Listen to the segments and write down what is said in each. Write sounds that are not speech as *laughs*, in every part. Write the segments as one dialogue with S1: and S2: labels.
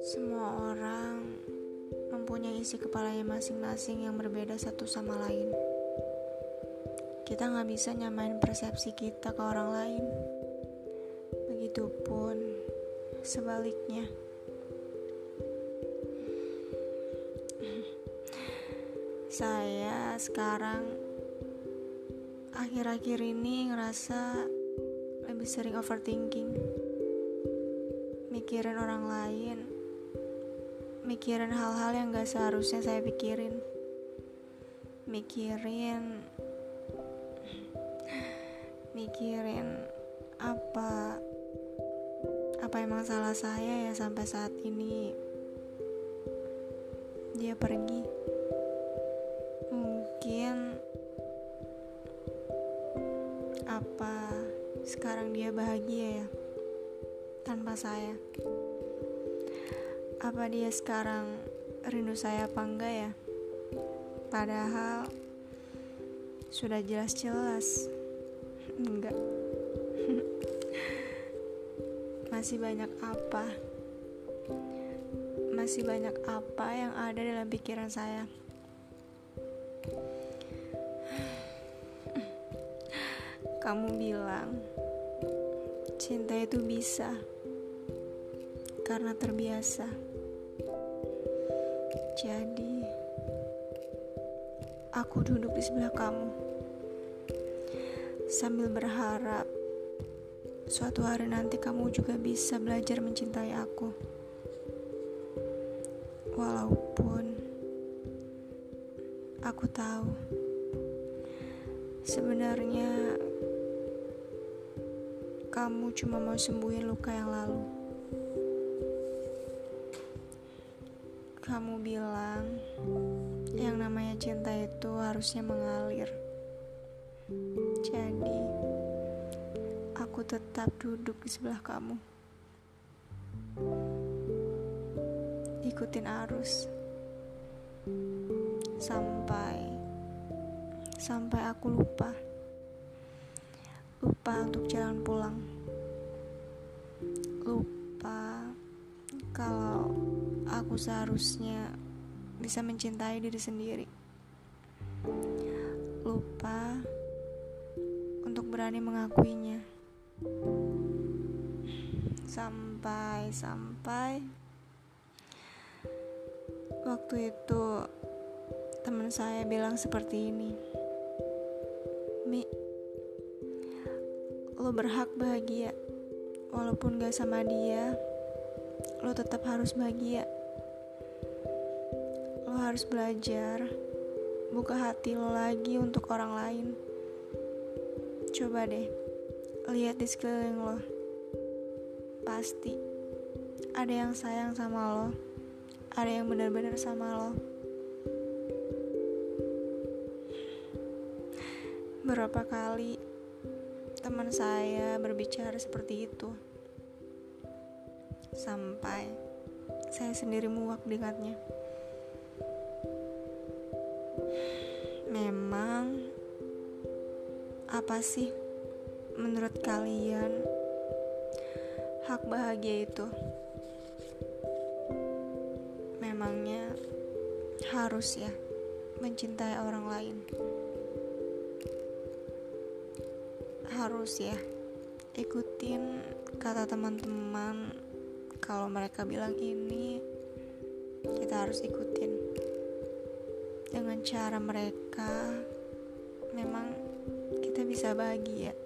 S1: Semua orang mempunyai isi kepalanya masing-masing yang berbeda satu sama lain. Kita nggak bisa nyamain persepsi kita ke orang lain. Begitupun sebaliknya. Saya sekarang akhir-akhir ini ngerasa lebih sering overthinking. Mikirin orang lain. Mikirin hal-hal yang gak seharusnya saya pikirin. Mikirin mikirin apa apa emang salah saya ya sampai saat ini dia pergi mungkin sekarang dia bahagia ya tanpa saya. Apa dia sekarang rindu saya apa enggak ya? Padahal sudah jelas-jelas. Enggak. *laughs* Masih banyak apa? Masih banyak apa yang ada dalam pikiran saya Kamu bilang cinta itu bisa karena terbiasa. Jadi, aku duduk di sebelah kamu sambil berharap suatu hari nanti kamu juga bisa belajar mencintai aku. Walaupun aku tahu sebenarnya kamu cuma mau sembuhin luka yang lalu. Kamu bilang yang namanya cinta itu harusnya mengalir. Jadi, aku tetap duduk di sebelah kamu. Ikutin arus. Sampai sampai aku lupa lupa untuk jalan pulang kalau aku seharusnya bisa mencintai diri sendiri. Lupa untuk berani mengakuinya. Sampai sampai waktu itu teman saya bilang seperti ini. Mi lo berhak bahagia walaupun gak sama dia lo tetap harus bahagia. Lo harus belajar buka hati lo lagi untuk orang lain. Coba deh lihat di sekeliling lo. Pasti ada yang sayang sama lo ada yang benar-benar sama lo. Berapa kali teman saya berbicara seperti itu. Sampai saya sendiri muak dengarnya. Memang apa sih menurut kalian hak bahagia itu? Memangnya harus ya mencintai orang lain. harus ya ikutin kata teman-teman kalau mereka bilang ini kita harus ikutin. Dengan cara mereka memang kita bisa bahagia.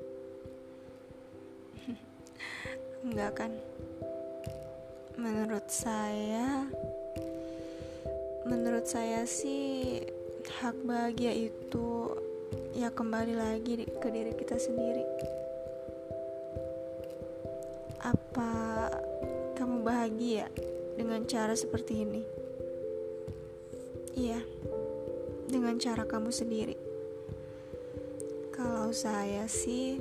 S1: *laughs* Enggak kan? Menurut saya menurut saya sih hak bahagia itu ya kembali lagi ke diri kita sendiri. Apa bahagia dengan cara seperti ini. Iya dengan cara kamu sendiri. Kalau saya sih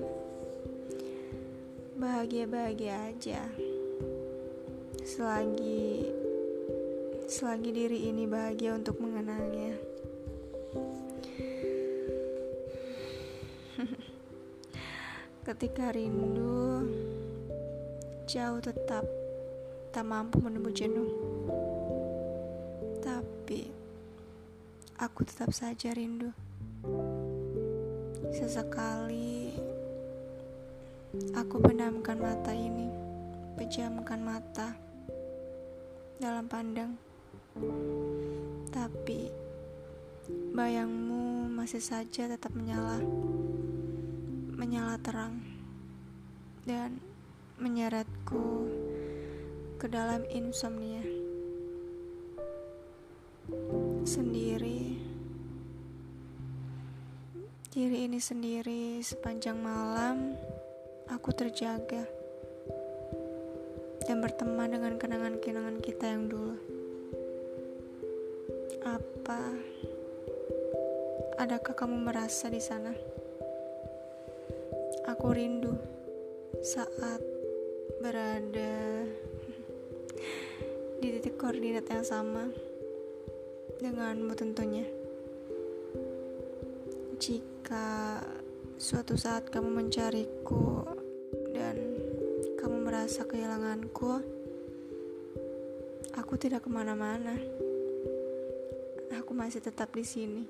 S1: bahagia-bahagia aja. Selagi selagi diri ini bahagia untuk mengenalnya. *laughs* Ketika rindu jauh tetap tak mampu menembus jenuh. Tapi aku tetap saja rindu. Sesekali aku pendamkan mata ini, pejamkan mata dalam pandang. Tapi bayangmu masih saja tetap menyala menyala terang dan menyeretku ke dalam insomnia. Sendiri, diri ini sendiri sepanjang malam aku terjaga dan berteman dengan kenangan-kenangan kita yang dulu. Apa adakah kamu merasa di sana? Aku rindu saat berada di titik koordinat yang sama denganmu tentunya. Jika suatu saat kamu mencariku dan kamu merasa kehilanganku, aku tidak ke mana-mana. Aku masih tetap di sini.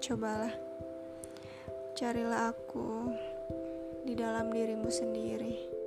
S1: Cobalah. Carilah aku di dalam dirimu sendiri.